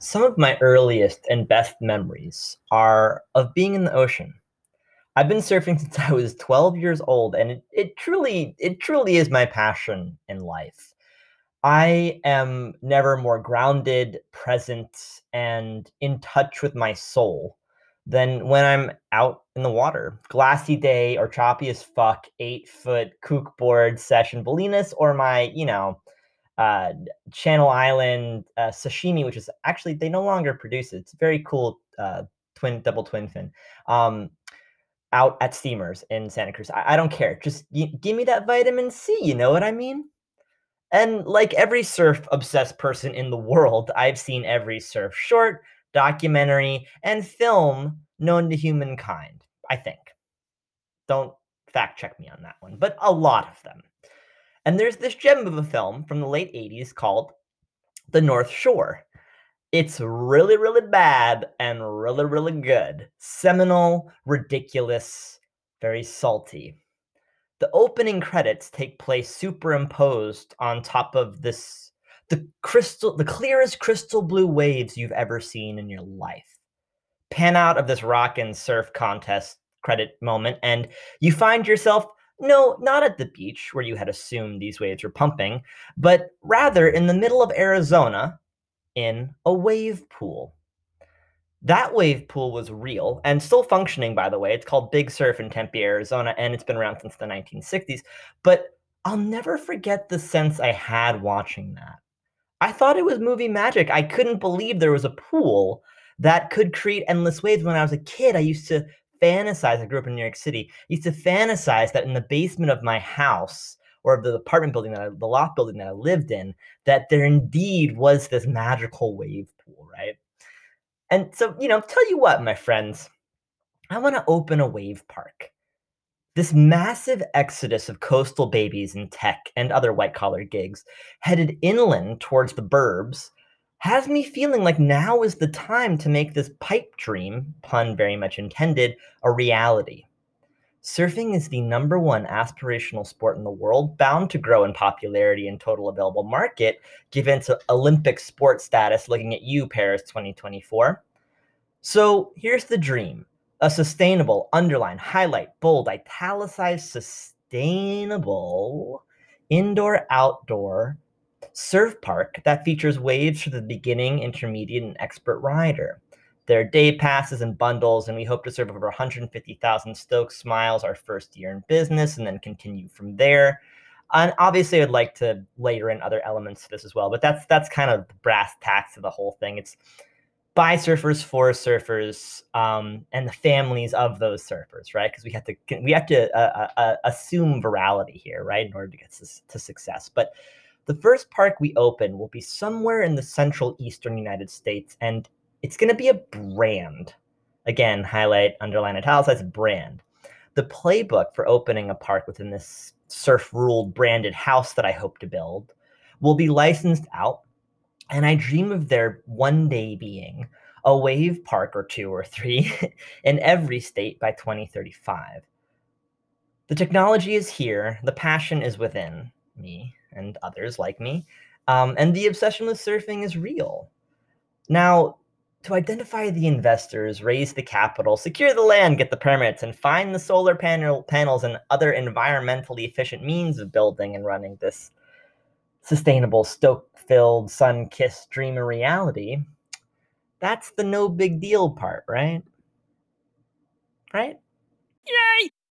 Some of my earliest and best memories are of being in the ocean. I've been surfing since I was 12 years old, and it, it truly, it truly is my passion in life. I am never more grounded, present, and in touch with my soul than when I'm out in the water. Glassy day or choppy as fuck, eight foot kook board session Bolinas, or my, you know, uh, Channel Island uh, sashimi, which is actually they no longer produce it. It's very cool uh, twin double twin fin. Um, out at steamers in Santa Cruz. I, I don't care. Just y- give me that vitamin C. You know what I mean? And like every surf obsessed person in the world, I've seen every surf short, documentary, and film known to humankind. I think. Don't fact check me on that one, but a lot of them. And there's this gem of a film from the late 80s called The North Shore. It's really, really bad and really, really good. Seminal, ridiculous, very salty. The opening credits take place superimposed on top of this the crystal the clearest crystal blue waves you've ever seen in your life. Pan out of this rock and surf contest credit moment and you find yourself no, not at the beach where you had assumed these waves were pumping, but rather in the middle of Arizona in a wave pool. That wave pool was real and still functioning, by the way. It's called Big Surf in Tempe, Arizona, and it's been around since the 1960s. But I'll never forget the sense I had watching that. I thought it was movie magic. I couldn't believe there was a pool that could create endless waves. When I was a kid, I used to fantasize. I grew up in New York City. I used to fantasize that in the basement of my house or of the apartment building that I, the loft building that I lived in, that there indeed was this magical wave pool, right? And so, you know, tell you what, my friends, I want to open a wave park. This massive exodus of coastal babies in tech and other white collar gigs headed inland towards the burbs has me feeling like now is the time to make this pipe dream, pun very much intended, a reality. Surfing is the number one aspirational sport in the world, bound to grow in popularity and total available market, given its Olympic sport status. Looking at you, Paris 2024. So here's the dream a sustainable, underline, highlight, bold, italicized, sustainable indoor outdoor surf park that features waves for the beginning, intermediate, and expert rider. There are day passes and bundles, and we hope to serve over 150,000 Stoke Smiles our first year in business and then continue from there. And obviously, I'd like to layer in other elements to this as well, but that's that's kind of the brass tacks of the whole thing. It's by surfers for surfers um, and the families of those surfers, right? Because we have to we have to uh, uh, assume virality here, right, in order to get to, to success. But the first park we open will be somewhere in the central eastern United States, and it's going to be a brand. Again, highlight, underline, italicized brand. The playbook for opening a park within this surf ruled branded house that I hope to build will be licensed out. And I dream of there one day being a wave park or two or three in every state by 2035. The technology is here, the passion is within me and others like me. Um, and the obsession with surfing is real. Now, to identify the investors, raise the capital, secure the land, get the permits, and find the solar panel panels and other environmentally efficient means of building and running this sustainable, stoke-filled, sun-kissed dream of reality. That's the no big deal part, right? Right? Yay!